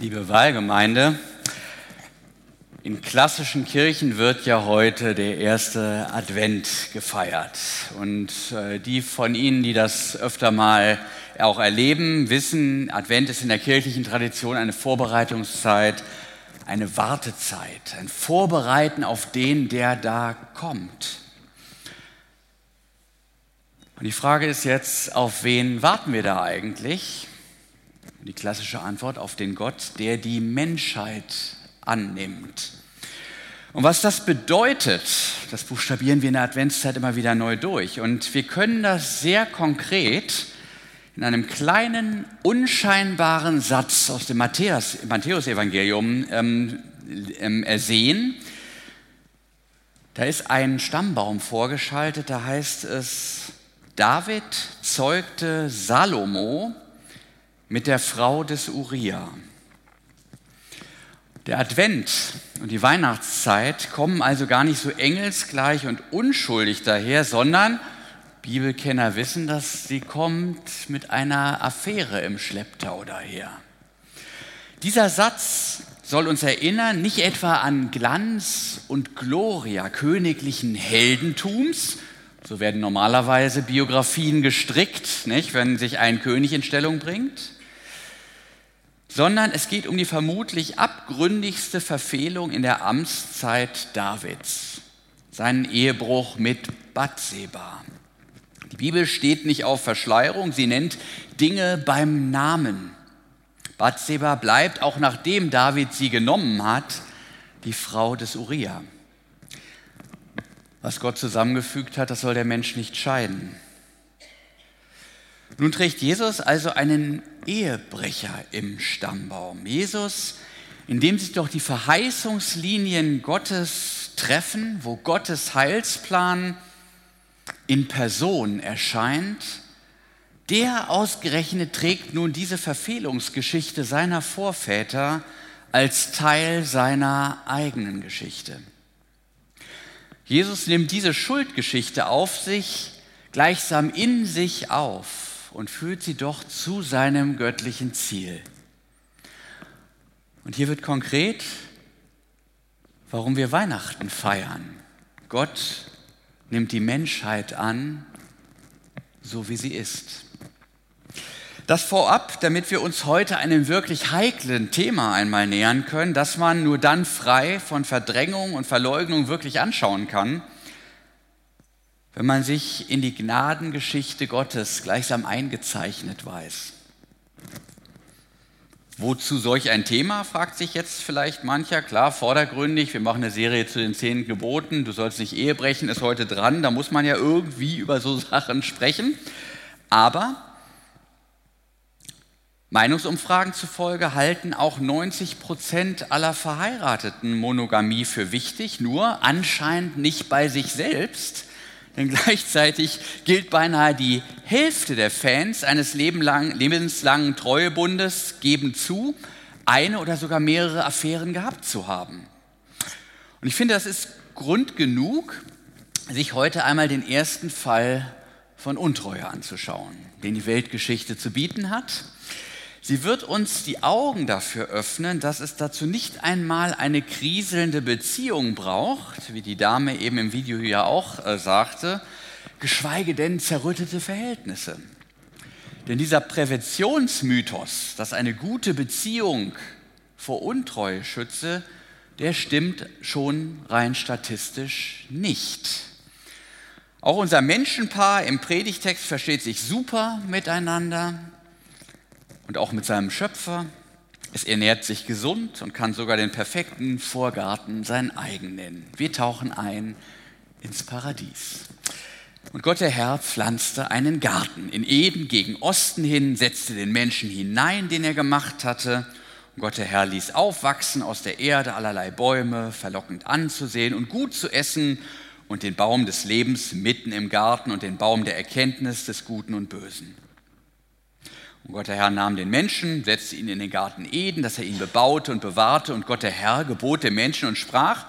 Liebe Wahlgemeinde, in klassischen Kirchen wird ja heute der erste Advent gefeiert. Und äh, die von Ihnen, die das öfter mal auch erleben, wissen, Advent ist in der kirchlichen Tradition eine Vorbereitungszeit, eine Wartezeit, ein Vorbereiten auf den, der da kommt. Und die Frage ist jetzt, auf wen warten wir da eigentlich? Die klassische Antwort auf den Gott, der die Menschheit annimmt. Und was das bedeutet, das buchstabieren wir in der Adventszeit immer wieder neu durch. Und wir können das sehr konkret in einem kleinen, unscheinbaren Satz aus dem Matthäus-Evangelium ähm, ähm, ersehen. Da ist ein Stammbaum vorgeschaltet, da heißt es, David zeugte Salomo mit der Frau des Uriah. Der Advent und die Weihnachtszeit kommen also gar nicht so engelsgleich und unschuldig daher, sondern Bibelkenner wissen, dass sie kommt mit einer Affäre im Schlepptau daher. Dieser Satz soll uns erinnern, nicht etwa an Glanz und Gloria königlichen Heldentums, so werden normalerweise Biografien gestrickt, nicht, wenn sich ein König in Stellung bringt, sondern es geht um die vermutlich abgründigste Verfehlung in der Amtszeit Davids, seinen Ehebruch mit Bathseba. Die Bibel steht nicht auf Verschleierung, sie nennt Dinge beim Namen. Bathseba bleibt, auch nachdem David sie genommen hat, die Frau des Uriah. Was Gott zusammengefügt hat, das soll der Mensch nicht scheiden. Nun trägt Jesus also einen Ehebrecher im Stammbaum. Jesus, in dem sich doch die Verheißungslinien Gottes treffen, wo Gottes Heilsplan in Person erscheint, der ausgerechnet trägt nun diese Verfehlungsgeschichte seiner Vorväter als Teil seiner eigenen Geschichte. Jesus nimmt diese Schuldgeschichte auf sich, gleichsam in sich auf und führt sie doch zu seinem göttlichen Ziel. Und hier wird konkret, warum wir Weihnachten feiern. Gott nimmt die Menschheit an, so wie sie ist. Das vorab, damit wir uns heute einem wirklich heiklen Thema einmal nähern können, das man nur dann frei von Verdrängung und Verleugnung wirklich anschauen kann wenn man sich in die Gnadengeschichte Gottes gleichsam eingezeichnet weiß. Wozu solch ein Thema, fragt sich jetzt vielleicht mancher. Klar, vordergründig, wir machen eine Serie zu den zehn Geboten, du sollst nicht Ehe brechen, ist heute dran, da muss man ja irgendwie über so Sachen sprechen. Aber Meinungsumfragen zufolge halten auch 90 Prozent aller Verheirateten Monogamie für wichtig, nur anscheinend nicht bei sich selbst, denn gleichzeitig gilt beinahe die Hälfte der Fans eines lebenslangen Treuebundes geben zu, eine oder sogar mehrere Affären gehabt zu haben. Und ich finde, das ist Grund genug, sich heute einmal den ersten Fall von Untreue anzuschauen, den die Weltgeschichte zu bieten hat Sie wird uns die Augen dafür öffnen, dass es dazu nicht einmal eine kriselnde Beziehung braucht, wie die Dame eben im Video ja auch äh, sagte, geschweige denn zerrüttete Verhältnisse. Denn dieser Präventionsmythos, dass eine gute Beziehung vor Untreue schütze, der stimmt schon rein statistisch nicht. Auch unser Menschenpaar im Predigtext versteht sich super miteinander und auch mit seinem Schöpfer. Es ernährt sich gesund und kann sogar den perfekten Vorgarten sein eigen nennen. Wir tauchen ein ins Paradies. Und Gott der Herr pflanzte einen Garten in Eden gegen Osten hin, setzte den Menschen hinein, den er gemacht hatte. Und Gott der Herr ließ aufwachsen aus der Erde allerlei Bäume, verlockend anzusehen und gut zu essen, und den Baum des Lebens mitten im Garten und den Baum der Erkenntnis des Guten und Bösen. Und Gott der Herr nahm den Menschen, setzte ihn in den Garten Eden, dass er ihn bebaute und bewahrte. Und Gott der Herr gebot dem Menschen und sprach,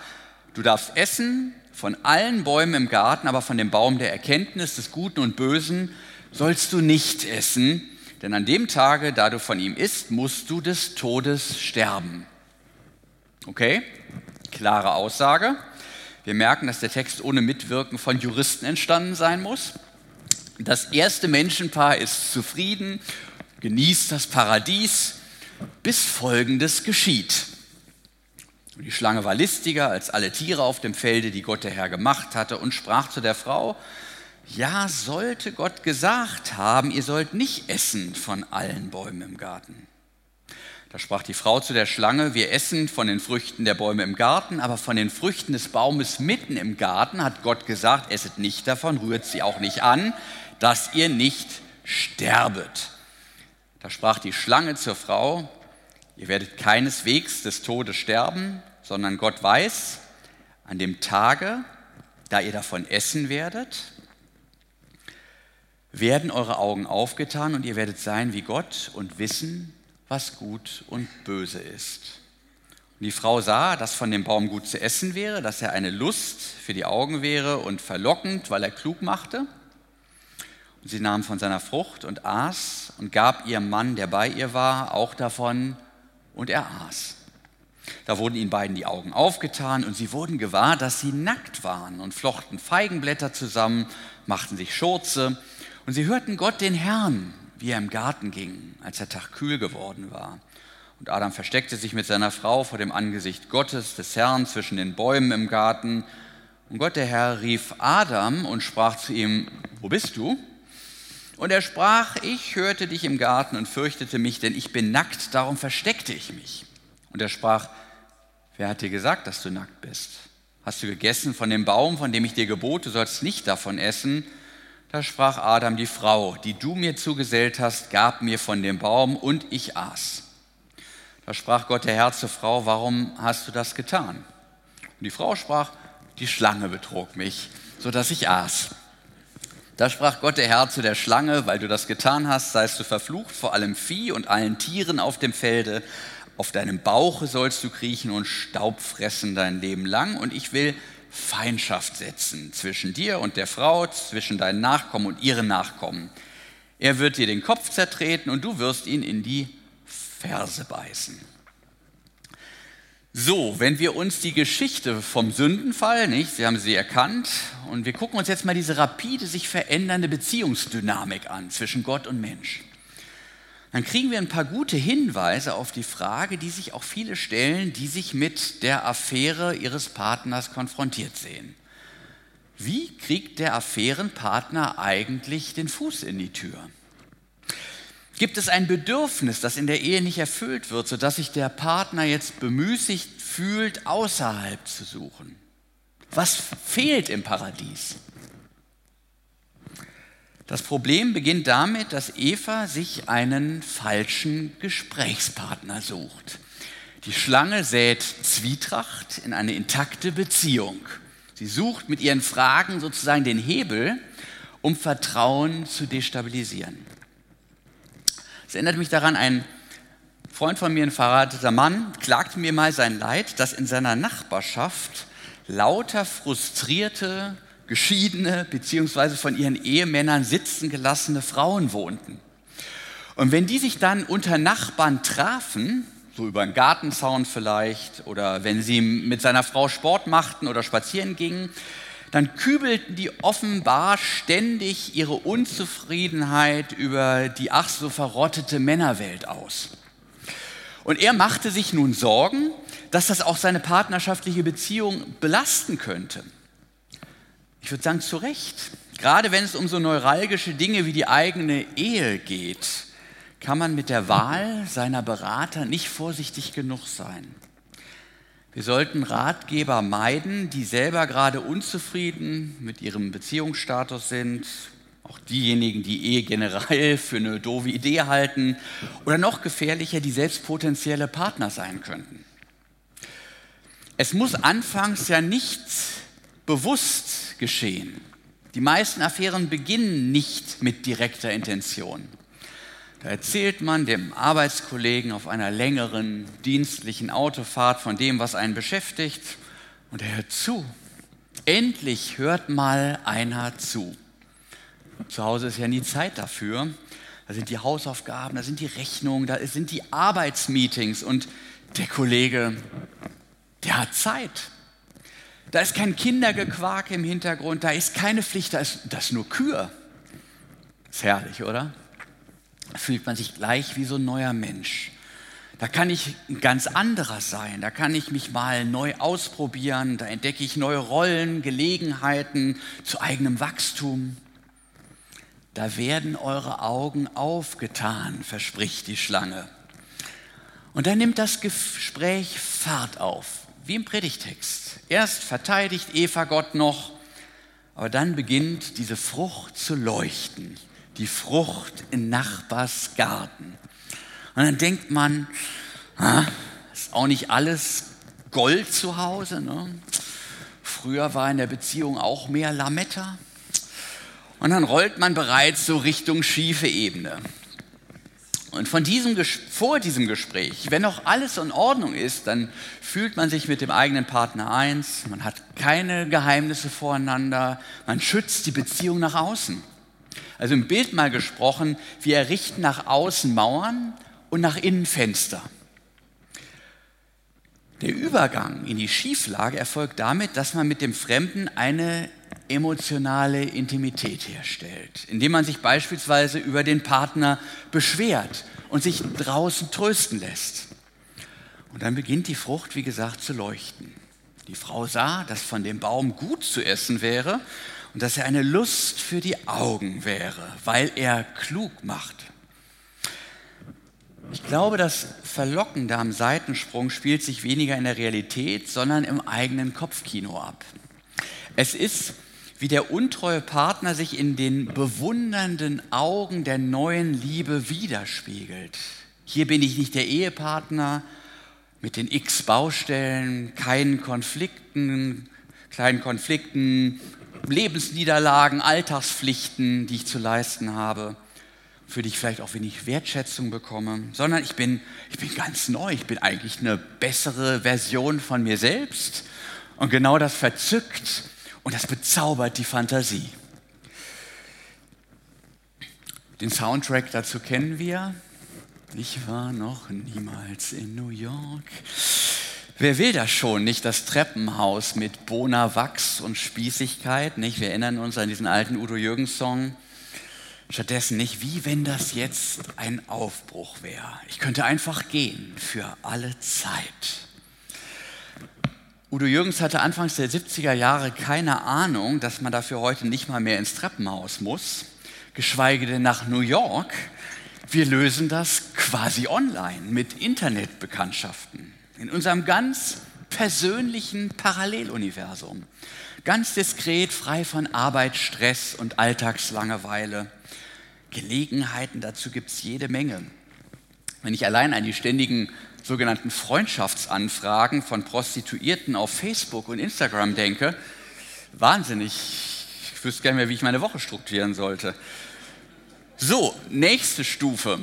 du darfst essen von allen Bäumen im Garten, aber von dem Baum der Erkenntnis des Guten und Bösen sollst du nicht essen, denn an dem Tage, da du von ihm isst, musst du des Todes sterben. Okay, klare Aussage. Wir merken, dass der Text ohne Mitwirken von Juristen entstanden sein muss. Das erste Menschenpaar ist zufrieden, genießt das Paradies, bis Folgendes geschieht. Und die Schlange war listiger als alle Tiere auf dem Felde, die Gott der Herr gemacht hatte, und sprach zu der Frau, ja, sollte Gott gesagt haben, ihr sollt nicht essen von allen Bäumen im Garten. Da sprach die Frau zu der Schlange, wir essen von den Früchten der Bäume im Garten, aber von den Früchten des Baumes mitten im Garten hat Gott gesagt, esset nicht davon, rührt sie auch nicht an, dass ihr nicht sterbet. Da sprach die Schlange zur Frau, ihr werdet keineswegs des Todes sterben, sondern Gott weiß, an dem Tage, da ihr davon essen werdet, werden eure Augen aufgetan und ihr werdet sein wie Gott und wissen, was gut und böse ist. Und die Frau sah, dass von dem Baum gut zu essen wäre, dass er eine Lust für die Augen wäre und verlockend, weil er klug machte. Sie nahm von seiner Frucht und aß und gab ihrem Mann, der bei ihr war, auch davon und er aß. Da wurden ihnen beiden die Augen aufgetan und sie wurden gewahr, dass sie nackt waren und flochten Feigenblätter zusammen, machten sich Schurze und sie hörten Gott den Herrn, wie er im Garten ging, als der Tag kühl geworden war. Und Adam versteckte sich mit seiner Frau vor dem Angesicht Gottes, des Herrn, zwischen den Bäumen im Garten. Und Gott der Herr rief Adam und sprach zu ihm, wo bist du? Und er sprach, ich hörte dich im Garten und fürchtete mich, denn ich bin nackt, darum versteckte ich mich. Und er sprach, wer hat dir gesagt, dass du nackt bist? Hast du gegessen von dem Baum, von dem ich dir gebot, du sollst nicht davon essen? Da sprach Adam, die Frau, die du mir zugesellt hast, gab mir von dem Baum und ich aß. Da sprach Gott der Herr zur Frau, warum hast du das getan? Und die Frau sprach, die Schlange betrog mich, sodass ich aß. Da sprach Gott der Herr zu der Schlange, weil du das getan hast, seist du verflucht vor allem Vieh und allen Tieren auf dem Felde. Auf deinem Bauche sollst du kriechen und Staub fressen dein Leben lang. Und ich will Feindschaft setzen zwischen dir und der Frau, zwischen deinen Nachkommen und ihren Nachkommen. Er wird dir den Kopf zertreten und du wirst ihn in die Ferse beißen. So, wenn wir uns die Geschichte vom Sündenfall, nicht, Sie haben sie erkannt, und wir gucken uns jetzt mal diese rapide sich verändernde Beziehungsdynamik an zwischen Gott und Mensch dann kriegen wir ein paar gute Hinweise auf die Frage, die sich auch viele stellen, die sich mit der Affäre ihres Partners konfrontiert sehen. Wie kriegt der Affärenpartner eigentlich den Fuß in die Tür? Gibt es ein Bedürfnis, das in der Ehe nicht erfüllt wird, sodass sich der Partner jetzt bemüßigt fühlt, außerhalb zu suchen? Was fehlt im Paradies? Das Problem beginnt damit, dass Eva sich einen falschen Gesprächspartner sucht. Die Schlange sät Zwietracht in eine intakte Beziehung. Sie sucht mit ihren Fragen sozusagen den Hebel, um Vertrauen zu destabilisieren. Es erinnert mich daran, ein Freund von mir, ein verrateter Mann, klagte mir mal sein Leid, dass in seiner Nachbarschaft lauter frustrierte, geschiedene beziehungsweise von ihren Ehemännern sitzen gelassene Frauen wohnten. Und wenn die sich dann unter Nachbarn trafen, so über einen Gartenzaun vielleicht, oder wenn sie mit seiner Frau Sport machten oder spazieren gingen, dann kübelten die offenbar ständig ihre Unzufriedenheit über die ach so verrottete Männerwelt aus. Und er machte sich nun Sorgen, dass das auch seine partnerschaftliche Beziehung belasten könnte. Ich würde sagen, zu Recht. Gerade wenn es um so neuralgische Dinge wie die eigene Ehe geht, kann man mit der Wahl seiner Berater nicht vorsichtig genug sein. Wir sollten Ratgeber meiden, die selber gerade unzufrieden mit ihrem Beziehungsstatus sind, auch diejenigen, die Ehe generell für eine doofe Idee halten oder noch gefährlicher, die selbst potenzielle Partner sein könnten. Es muss anfangs ja nichts bewusst geschehen. Die meisten Affären beginnen nicht mit direkter Intention. Da erzählt man dem Arbeitskollegen auf einer längeren dienstlichen Autofahrt von dem, was einen beschäftigt, und er hört zu. Endlich hört mal einer zu. Zu Hause ist ja nie Zeit dafür. Da sind die Hausaufgaben, da sind die Rechnungen, da sind die Arbeitsmeetings und der Kollege, der hat Zeit. Da ist kein Kindergequake im Hintergrund, da ist keine Pflicht, da ist, das nur Kür. Ist herrlich, oder? Fühlt man sich gleich wie so ein neuer Mensch. Da kann ich ein ganz anderer sein, da kann ich mich mal neu ausprobieren, da entdecke ich neue Rollen, Gelegenheiten zu eigenem Wachstum. Da werden eure Augen aufgetan, verspricht die Schlange. Und dann nimmt das Gespräch Fahrt auf, wie im Predigtext. Erst verteidigt Eva Gott noch, aber dann beginnt diese Frucht zu leuchten, die Frucht in Nachbars Garten. Und dann denkt man, ist auch nicht alles Gold zu Hause. Ne? Früher war in der Beziehung auch mehr Lametta. Und dann rollt man bereits so Richtung schiefe Ebene. Und von diesem, vor diesem Gespräch, wenn noch alles in Ordnung ist, dann fühlt man sich mit dem eigenen Partner eins, man hat keine Geheimnisse voreinander, man schützt die Beziehung nach außen. Also im Bild mal gesprochen, wir errichten nach außen Mauern und nach innen Fenster. Der Übergang in die Schieflage erfolgt damit, dass man mit dem Fremden eine emotionale Intimität herstellt, indem man sich beispielsweise über den Partner beschwert und sich draußen trösten lässt. Und dann beginnt die Frucht, wie gesagt, zu leuchten. Die Frau sah, dass von dem Baum gut zu essen wäre und dass er eine Lust für die Augen wäre, weil er klug macht. Ich glaube, das Verlockende am Seitensprung spielt sich weniger in der Realität, sondern im eigenen Kopfkino ab. Es ist wie der untreue Partner sich in den bewundernden Augen der neuen Liebe widerspiegelt. Hier bin ich nicht der Ehepartner mit den x Baustellen, keinen Konflikten, kleinen Konflikten, Lebensniederlagen, Alltagspflichten, die ich zu leisten habe, für die ich vielleicht auch wenig Wertschätzung bekomme, sondern ich bin, ich bin ganz neu, ich bin eigentlich eine bessere Version von mir selbst. Und genau das verzückt und das bezaubert die Fantasie. Den Soundtrack dazu kennen wir. Ich war noch niemals in New York. Wer will das schon? Nicht das Treppenhaus mit Bona Wachs und Spießigkeit. Nicht? Wir erinnern uns an diesen alten Udo Jürgens Song. Stattdessen nicht, wie wenn das jetzt ein Aufbruch wäre. Ich könnte einfach gehen für alle Zeit. Udo Jürgens hatte anfangs der 70er Jahre keine Ahnung, dass man dafür heute nicht mal mehr ins Treppenhaus muss, geschweige denn nach New York. Wir lösen das quasi online mit Internetbekanntschaften in unserem ganz persönlichen Paralleluniversum. Ganz diskret, frei von Arbeit, Stress und Alltagslangeweile. Gelegenheiten dazu gibt es jede Menge. Wenn ich allein an die ständigen sogenannten Freundschaftsanfragen von Prostituierten auf Facebook und Instagram denke, wahnsinnig. Ich wüsste gerne mehr, wie ich meine Woche strukturieren sollte. So, nächste Stufe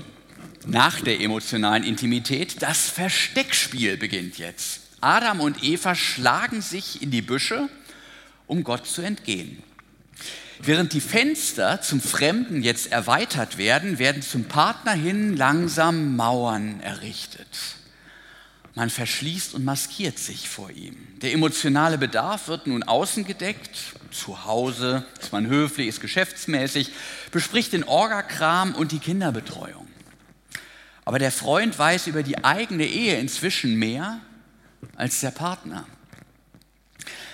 nach der emotionalen Intimität. Das Versteckspiel beginnt jetzt. Adam und Eva schlagen sich in die Büsche, um Gott zu entgehen. Während die Fenster zum Fremden jetzt erweitert werden, werden zum Partner hin langsam Mauern errichtet. Man verschließt und maskiert sich vor ihm. Der emotionale Bedarf wird nun außen gedeckt. Zu Hause ist man höflich, ist geschäftsmäßig, bespricht den Orgakram und die Kinderbetreuung. Aber der Freund weiß über die eigene Ehe inzwischen mehr als der Partner.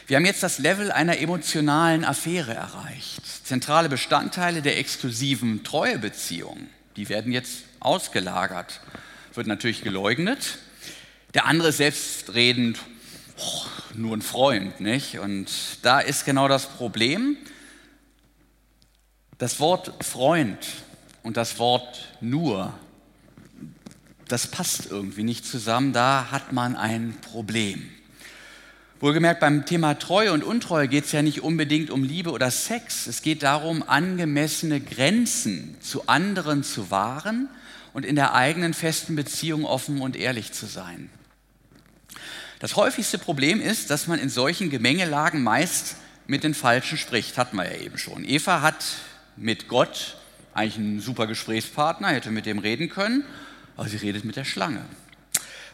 Wir haben jetzt das Level einer emotionalen Affäre erreicht. Zentrale Bestandteile der exklusiven Treuebeziehung, die werden jetzt ausgelagert. Wird natürlich geleugnet, der andere selbstredend, oh, nur ein Freund, nicht? Und da ist genau das Problem. Das Wort Freund und das Wort nur, das passt irgendwie nicht zusammen. Da hat man ein Problem. Wohlgemerkt, beim Thema Treue und Untreue geht es ja nicht unbedingt um Liebe oder Sex. Es geht darum, angemessene Grenzen zu anderen zu wahren und in der eigenen festen Beziehung offen und ehrlich zu sein. Das häufigste Problem ist, dass man in solchen Gemengelagen meist mit den Falschen spricht, hatten wir ja eben schon. Eva hat mit Gott eigentlich ein super Gesprächspartner, hätte mit dem reden können, aber sie redet mit der Schlange.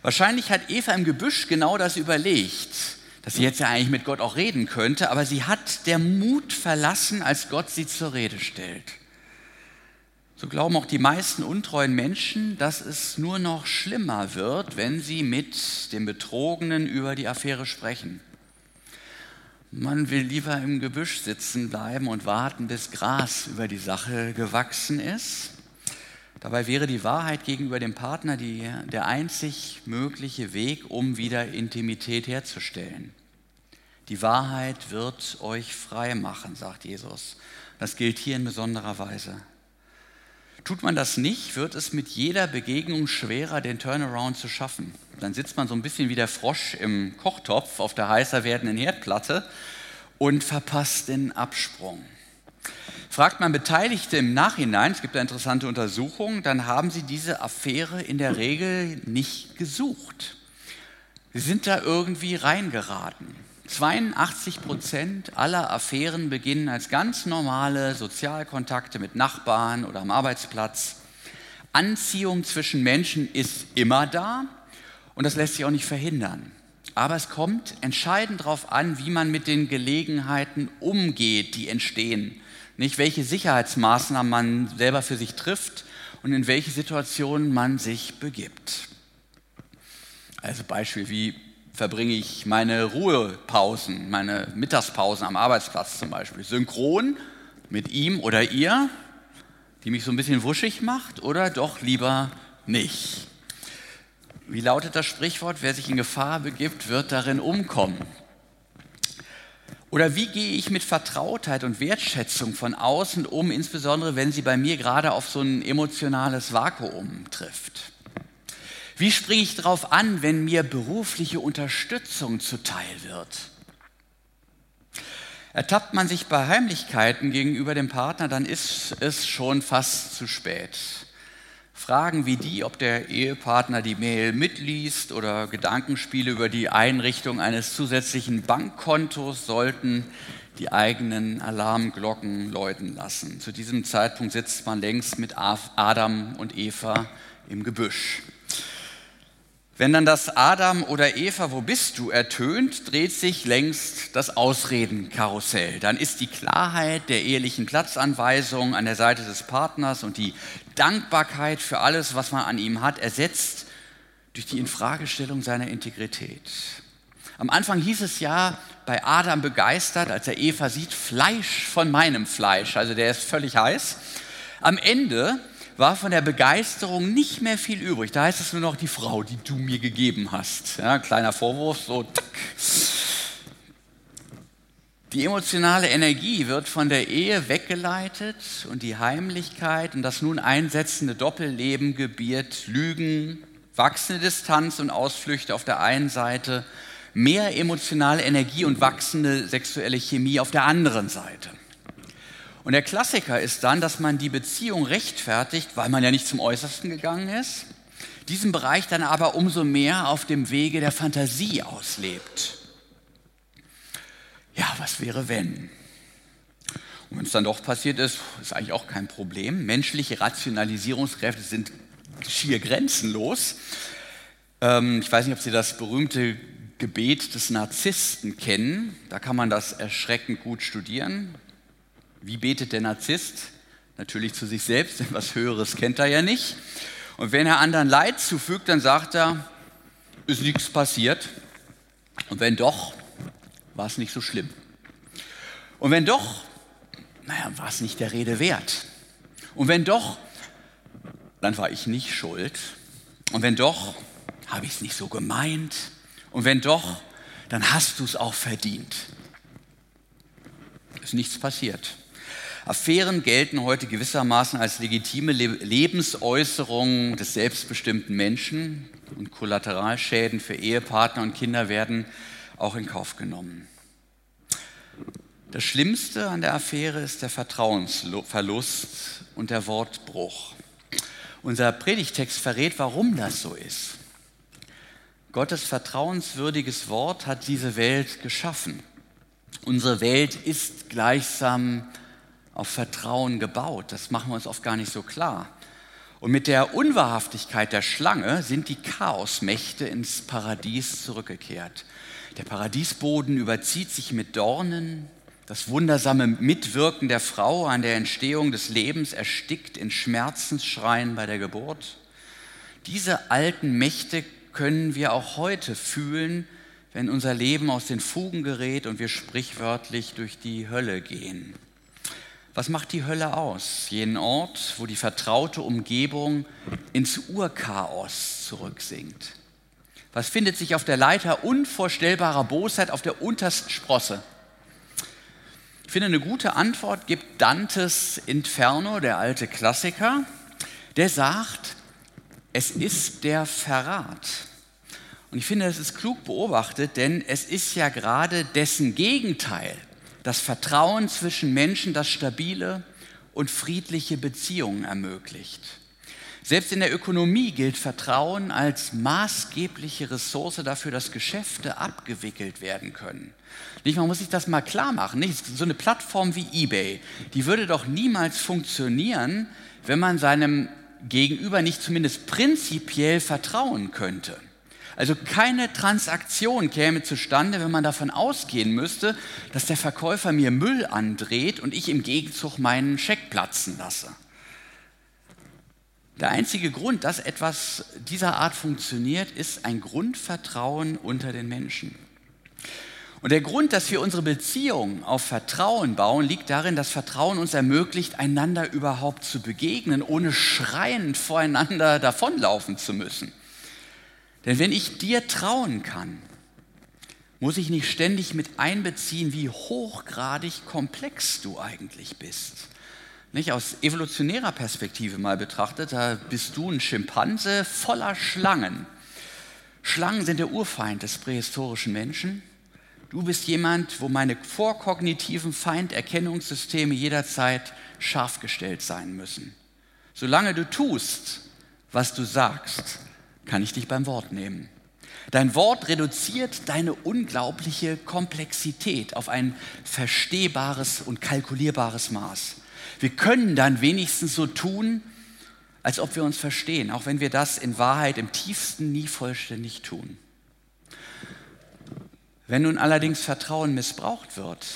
Wahrscheinlich hat Eva im Gebüsch genau das überlegt, dass sie jetzt ja eigentlich mit Gott auch reden könnte, aber sie hat der Mut verlassen, als Gott sie zur Rede stellt. So glauben auch die meisten untreuen Menschen, dass es nur noch schlimmer wird, wenn sie mit dem Betrogenen über die Affäre sprechen. Man will lieber im Gebüsch sitzen bleiben und warten, bis Gras über die Sache gewachsen ist. Dabei wäre die Wahrheit gegenüber dem Partner die, der einzig mögliche Weg, um wieder Intimität herzustellen. Die Wahrheit wird euch frei machen, sagt Jesus. Das gilt hier in besonderer Weise. Tut man das nicht, wird es mit jeder Begegnung schwerer, den Turnaround zu schaffen. Dann sitzt man so ein bisschen wie der Frosch im Kochtopf auf der heißer werdenden Herdplatte und verpasst den Absprung. Fragt man Beteiligte im Nachhinein, es gibt da interessante Untersuchungen, dann haben sie diese Affäre in der Regel nicht gesucht. Sie sind da irgendwie reingeraten. 82 Prozent aller Affären beginnen als ganz normale Sozialkontakte mit Nachbarn oder am Arbeitsplatz. Anziehung zwischen Menschen ist immer da und das lässt sich auch nicht verhindern. Aber es kommt entscheidend darauf an, wie man mit den Gelegenheiten umgeht, die entstehen. Nicht welche Sicherheitsmaßnahmen man selber für sich trifft und in welche Situationen man sich begibt. Also Beispiel wie verbringe ich meine Ruhepausen, meine Mittagspausen am Arbeitsplatz zum Beispiel. Synchron mit ihm oder ihr, die mich so ein bisschen wuschig macht oder doch lieber nicht. Wie lautet das Sprichwort, wer sich in Gefahr begibt, wird darin umkommen. Oder wie gehe ich mit Vertrautheit und Wertschätzung von außen um, insbesondere wenn sie bei mir gerade auf so ein emotionales Vakuum trifft? Wie springe ich darauf an, wenn mir berufliche Unterstützung zuteil wird? Ertappt man sich bei Heimlichkeiten gegenüber dem Partner, dann ist es schon fast zu spät. Fragen wie die, ob der Ehepartner die Mail mitliest oder Gedankenspiele über die Einrichtung eines zusätzlichen Bankkontos sollten die eigenen Alarmglocken läuten lassen. Zu diesem Zeitpunkt sitzt man längst mit Adam und Eva im Gebüsch. Wenn dann das Adam oder Eva, wo bist du, ertönt, dreht sich längst das Ausredenkarussell. Dann ist die Klarheit der ehelichen Platzanweisung an der Seite des Partners und die Dankbarkeit für alles, was man an ihm hat, ersetzt durch die Infragestellung seiner Integrität. Am Anfang hieß es ja bei Adam begeistert, als er Eva sieht, Fleisch von meinem Fleisch, also der ist völlig heiß. Am Ende war von der Begeisterung nicht mehr viel übrig. Da heißt es nur noch die Frau, die du mir gegeben hast. Ja, kleiner Vorwurf, so tack. Die emotionale Energie wird von der Ehe weggeleitet und die Heimlichkeit und das nun einsetzende Doppelleben gebiert Lügen, wachsende Distanz und Ausflüchte auf der einen Seite, mehr emotionale Energie und wachsende sexuelle Chemie auf der anderen Seite. Und der Klassiker ist dann, dass man die Beziehung rechtfertigt, weil man ja nicht zum Äußersten gegangen ist, diesen Bereich dann aber umso mehr auf dem Wege der Fantasie auslebt. Ja, was wäre wenn? Und wenn es dann doch passiert ist, ist eigentlich auch kein Problem. Menschliche Rationalisierungskräfte sind schier grenzenlos. Ähm, ich weiß nicht, ob Sie das berühmte Gebet des Narzissten kennen. Da kann man das erschreckend gut studieren. Wie betet der Narzisst? Natürlich zu sich selbst, denn was Höheres kennt er ja nicht. Und wenn er anderen Leid zufügt, dann sagt er, ist nichts passiert. Und wenn doch, war es nicht so schlimm. Und wenn doch, naja, war es nicht der Rede wert. Und wenn doch, dann war ich nicht schuld. Und wenn doch, habe ich es nicht so gemeint. Und wenn doch, dann hast du es auch verdient. Ist nichts passiert. Affären gelten heute gewissermaßen als legitime Lebensäußerungen des selbstbestimmten Menschen und Kollateralschäden für Ehepartner und Kinder werden auch in Kauf genommen. Das Schlimmste an der Affäre ist der Vertrauensverlust und der Wortbruch. Unser Predigtext verrät, warum das so ist. Gottes vertrauenswürdiges Wort hat diese Welt geschaffen. Unsere Welt ist gleichsam auf Vertrauen gebaut. Das machen wir uns oft gar nicht so klar. Und mit der Unwahrhaftigkeit der Schlange sind die Chaosmächte ins Paradies zurückgekehrt. Der Paradiesboden überzieht sich mit Dornen. Das wundersame Mitwirken der Frau an der Entstehung des Lebens erstickt in Schmerzensschreien bei der Geburt. Diese alten Mächte können wir auch heute fühlen, wenn unser Leben aus den Fugen gerät und wir sprichwörtlich durch die Hölle gehen. Was macht die Hölle aus? Jenen Ort, wo die vertraute Umgebung ins Urchaos zurücksinkt. Was findet sich auf der Leiter unvorstellbarer Bosheit auf der untersten Sprosse? Ich finde, eine gute Antwort gibt Dantes Inferno, der alte Klassiker. Der sagt, es ist der Verrat. Und ich finde, das ist klug beobachtet, denn es ist ja gerade dessen Gegenteil, das Vertrauen zwischen Menschen, das stabile und friedliche Beziehungen ermöglicht. Selbst in der Ökonomie gilt Vertrauen als maßgebliche Ressource dafür, dass Geschäfte abgewickelt werden können. Nicht, man muss sich das mal klar machen. Nicht? So eine Plattform wie eBay, die würde doch niemals funktionieren, wenn man seinem Gegenüber nicht zumindest prinzipiell vertrauen könnte. Also keine Transaktion käme zustande, wenn man davon ausgehen müsste, dass der Verkäufer mir Müll andreht und ich im Gegenzug meinen Scheck platzen lasse. Der einzige Grund, dass etwas dieser Art funktioniert, ist ein Grundvertrauen unter den Menschen. Und der Grund, dass wir unsere Beziehung auf Vertrauen bauen, liegt darin, dass Vertrauen uns ermöglicht, einander überhaupt zu begegnen, ohne schreiend voreinander davonlaufen zu müssen. Denn wenn ich dir trauen kann, muss ich nicht ständig mit einbeziehen, wie hochgradig komplex du eigentlich bist. Nicht aus evolutionärer Perspektive mal betrachtet, da bist du ein Schimpanse voller Schlangen. Schlangen sind der Urfeind des prähistorischen Menschen. Du bist jemand, wo meine vorkognitiven Feinderkennungssysteme jederzeit scharf gestellt sein müssen. Solange du tust, was du sagst, kann ich dich beim Wort nehmen. Dein Wort reduziert deine unglaubliche Komplexität auf ein verstehbares und kalkulierbares Maß. Wir können dann wenigstens so tun, als ob wir uns verstehen, auch wenn wir das in Wahrheit im tiefsten nie vollständig tun. Wenn nun allerdings Vertrauen missbraucht wird,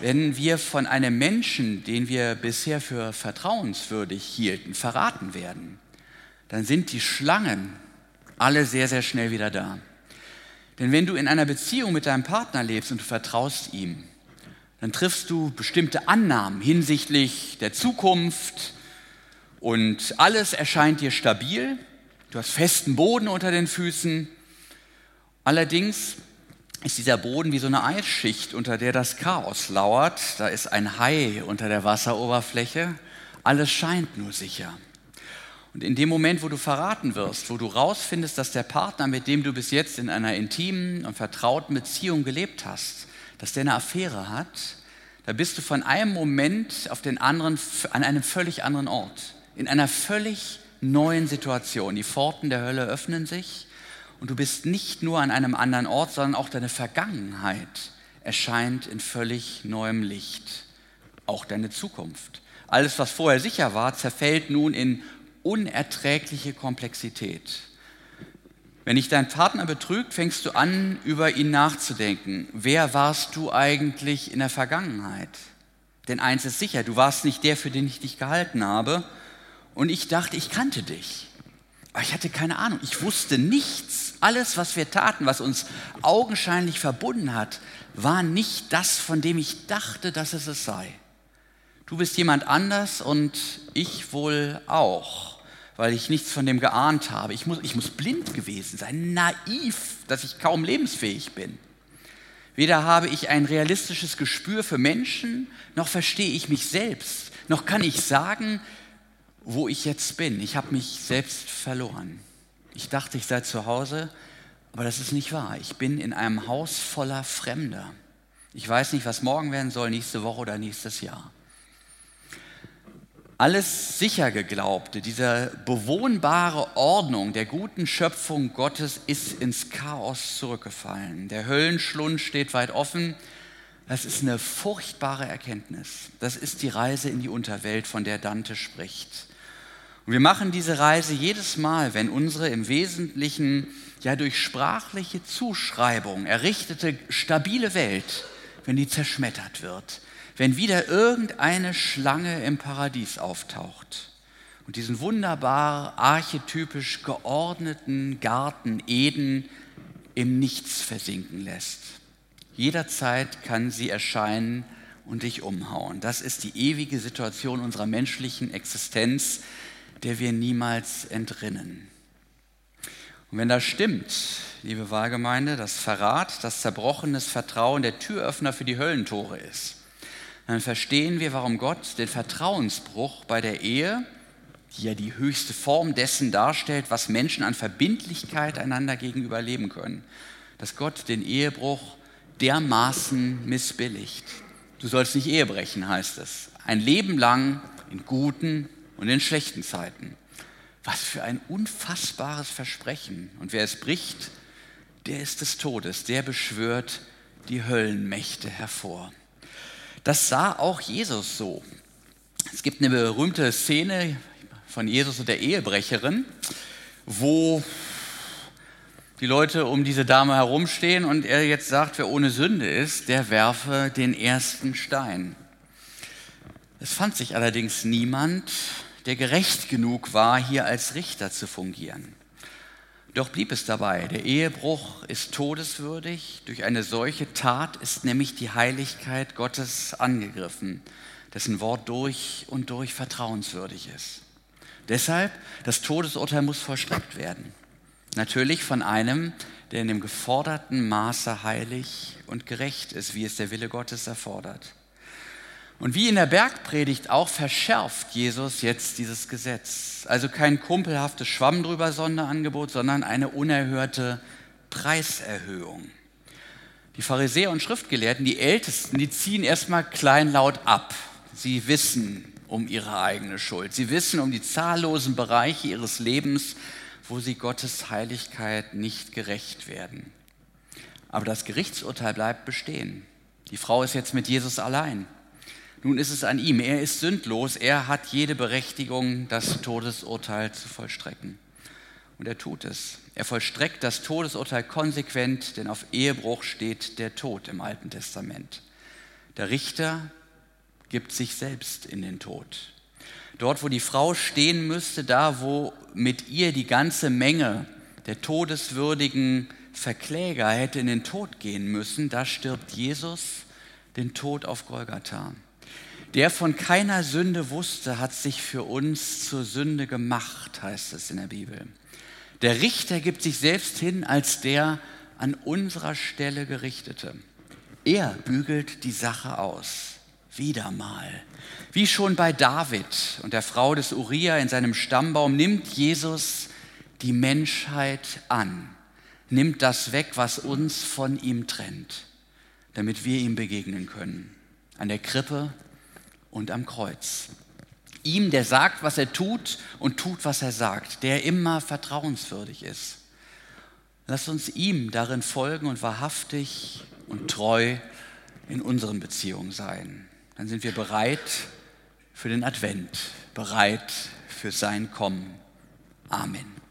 wenn wir von einem Menschen, den wir bisher für vertrauenswürdig hielten, verraten werden, dann sind die Schlangen alle sehr, sehr schnell wieder da. Denn wenn du in einer Beziehung mit deinem Partner lebst und du vertraust ihm, dann triffst du bestimmte Annahmen hinsichtlich der Zukunft und alles erscheint dir stabil. Du hast festen Boden unter den Füßen. Allerdings ist dieser Boden wie so eine Eisschicht, unter der das Chaos lauert. Da ist ein Hai unter der Wasseroberfläche. Alles scheint nur sicher. Und in dem Moment, wo du verraten wirst, wo du rausfindest, dass der Partner, mit dem du bis jetzt in einer intimen und vertrauten Beziehung gelebt hast, dass der eine Affäre hat, da bist du von einem Moment auf den anderen an einem völlig anderen Ort, in einer völlig neuen Situation. Die Pforten der Hölle öffnen sich und du bist nicht nur an einem anderen Ort, sondern auch deine Vergangenheit erscheint in völlig neuem Licht. Auch deine Zukunft. Alles, was vorher sicher war, zerfällt nun in unerträgliche Komplexität. Wenn dich dein Partner betrügt, fängst du an, über ihn nachzudenken. Wer warst du eigentlich in der Vergangenheit? Denn eins ist sicher, du warst nicht der, für den ich dich gehalten habe. Und ich dachte, ich kannte dich. Aber ich hatte keine Ahnung. Ich wusste nichts. Alles, was wir taten, was uns augenscheinlich verbunden hat, war nicht das, von dem ich dachte, dass es es sei. Du bist jemand anders und ich wohl auch weil ich nichts von dem geahnt habe. Ich muss, ich muss blind gewesen sein, naiv, dass ich kaum lebensfähig bin. Weder habe ich ein realistisches Gespür für Menschen, noch verstehe ich mich selbst, noch kann ich sagen, wo ich jetzt bin. Ich habe mich selbst verloren. Ich dachte, ich sei zu Hause, aber das ist nicht wahr. Ich bin in einem Haus voller Fremder. Ich weiß nicht, was morgen werden soll, nächste Woche oder nächstes Jahr alles sicher geglaubte, diese bewohnbare Ordnung der guten Schöpfung Gottes ist ins Chaos zurückgefallen. Der Höllenschlund steht weit offen. Das ist eine furchtbare Erkenntnis. Das ist die Reise in die Unterwelt, von der Dante spricht. Und wir machen diese Reise jedes Mal, wenn unsere im Wesentlichen ja durch sprachliche Zuschreibung errichtete stabile Welt, wenn die zerschmettert wird, wenn wieder irgendeine Schlange im Paradies auftaucht und diesen wunderbar archetypisch geordneten Garten Eden im Nichts versinken lässt. Jederzeit kann sie erscheinen und dich umhauen. Das ist die ewige Situation unserer menschlichen Existenz, der wir niemals entrinnen. Und wenn das stimmt, liebe Wahlgemeinde, dass Verrat, das zerbrochenes Vertrauen der Türöffner für die Höllentore ist, dann verstehen wir, warum Gott den Vertrauensbruch bei der Ehe, die ja die höchste Form dessen darstellt, was Menschen an Verbindlichkeit einander gegenüber leben können, dass Gott den Ehebruch dermaßen missbilligt. Du sollst nicht Ehe brechen, heißt es. Ein Leben lang in guten und in schlechten Zeiten. Was für ein unfassbares Versprechen. Und wer es bricht, der ist des Todes, der beschwört die Höllenmächte hervor. Das sah auch Jesus so. Es gibt eine berühmte Szene von Jesus und der Ehebrecherin, wo die Leute um diese Dame herumstehen und er jetzt sagt, wer ohne Sünde ist, der werfe den ersten Stein. Es fand sich allerdings niemand, der gerecht genug war, hier als Richter zu fungieren. Doch blieb es dabei, der Ehebruch ist todeswürdig, durch eine solche Tat ist nämlich die Heiligkeit Gottes angegriffen, dessen Wort durch und durch vertrauenswürdig ist. Deshalb, das Todesurteil muss vollstreckt werden. Natürlich von einem, der in dem geforderten Maße heilig und gerecht ist, wie es der Wille Gottes erfordert. Und wie in der Bergpredigt auch verschärft Jesus jetzt dieses Gesetz. Also kein kumpelhaftes Schwamm drüber Sonderangebot, sondern eine unerhörte Preiserhöhung. Die Pharisäer und Schriftgelehrten, die Ältesten, die ziehen erstmal kleinlaut ab. Sie wissen um ihre eigene Schuld. Sie wissen um die zahllosen Bereiche ihres Lebens, wo sie Gottes Heiligkeit nicht gerecht werden. Aber das Gerichtsurteil bleibt bestehen. Die Frau ist jetzt mit Jesus allein. Nun ist es an ihm. Er ist sündlos. Er hat jede Berechtigung, das Todesurteil zu vollstrecken. Und er tut es. Er vollstreckt das Todesurteil konsequent, denn auf Ehebruch steht der Tod im Alten Testament. Der Richter gibt sich selbst in den Tod. Dort, wo die Frau stehen müsste, da, wo mit ihr die ganze Menge der todeswürdigen Verkläger hätte in den Tod gehen müssen, da stirbt Jesus den Tod auf Golgatha. Der von keiner Sünde wusste, hat sich für uns zur Sünde gemacht, heißt es in der Bibel. Der Richter gibt sich selbst hin als der an unserer Stelle Gerichtete. Er bügelt die Sache aus. Wieder mal. Wie schon bei David und der Frau des Uriah in seinem Stammbaum nimmt Jesus die Menschheit an, nimmt das weg, was uns von ihm trennt, damit wir ihm begegnen können. An der Krippe und am Kreuz. Ihm, der sagt, was er tut und tut, was er sagt, der immer vertrauenswürdig ist. Lass uns ihm darin folgen und wahrhaftig und treu in unseren Beziehungen sein. Dann sind wir bereit für den Advent, bereit für sein Kommen. Amen.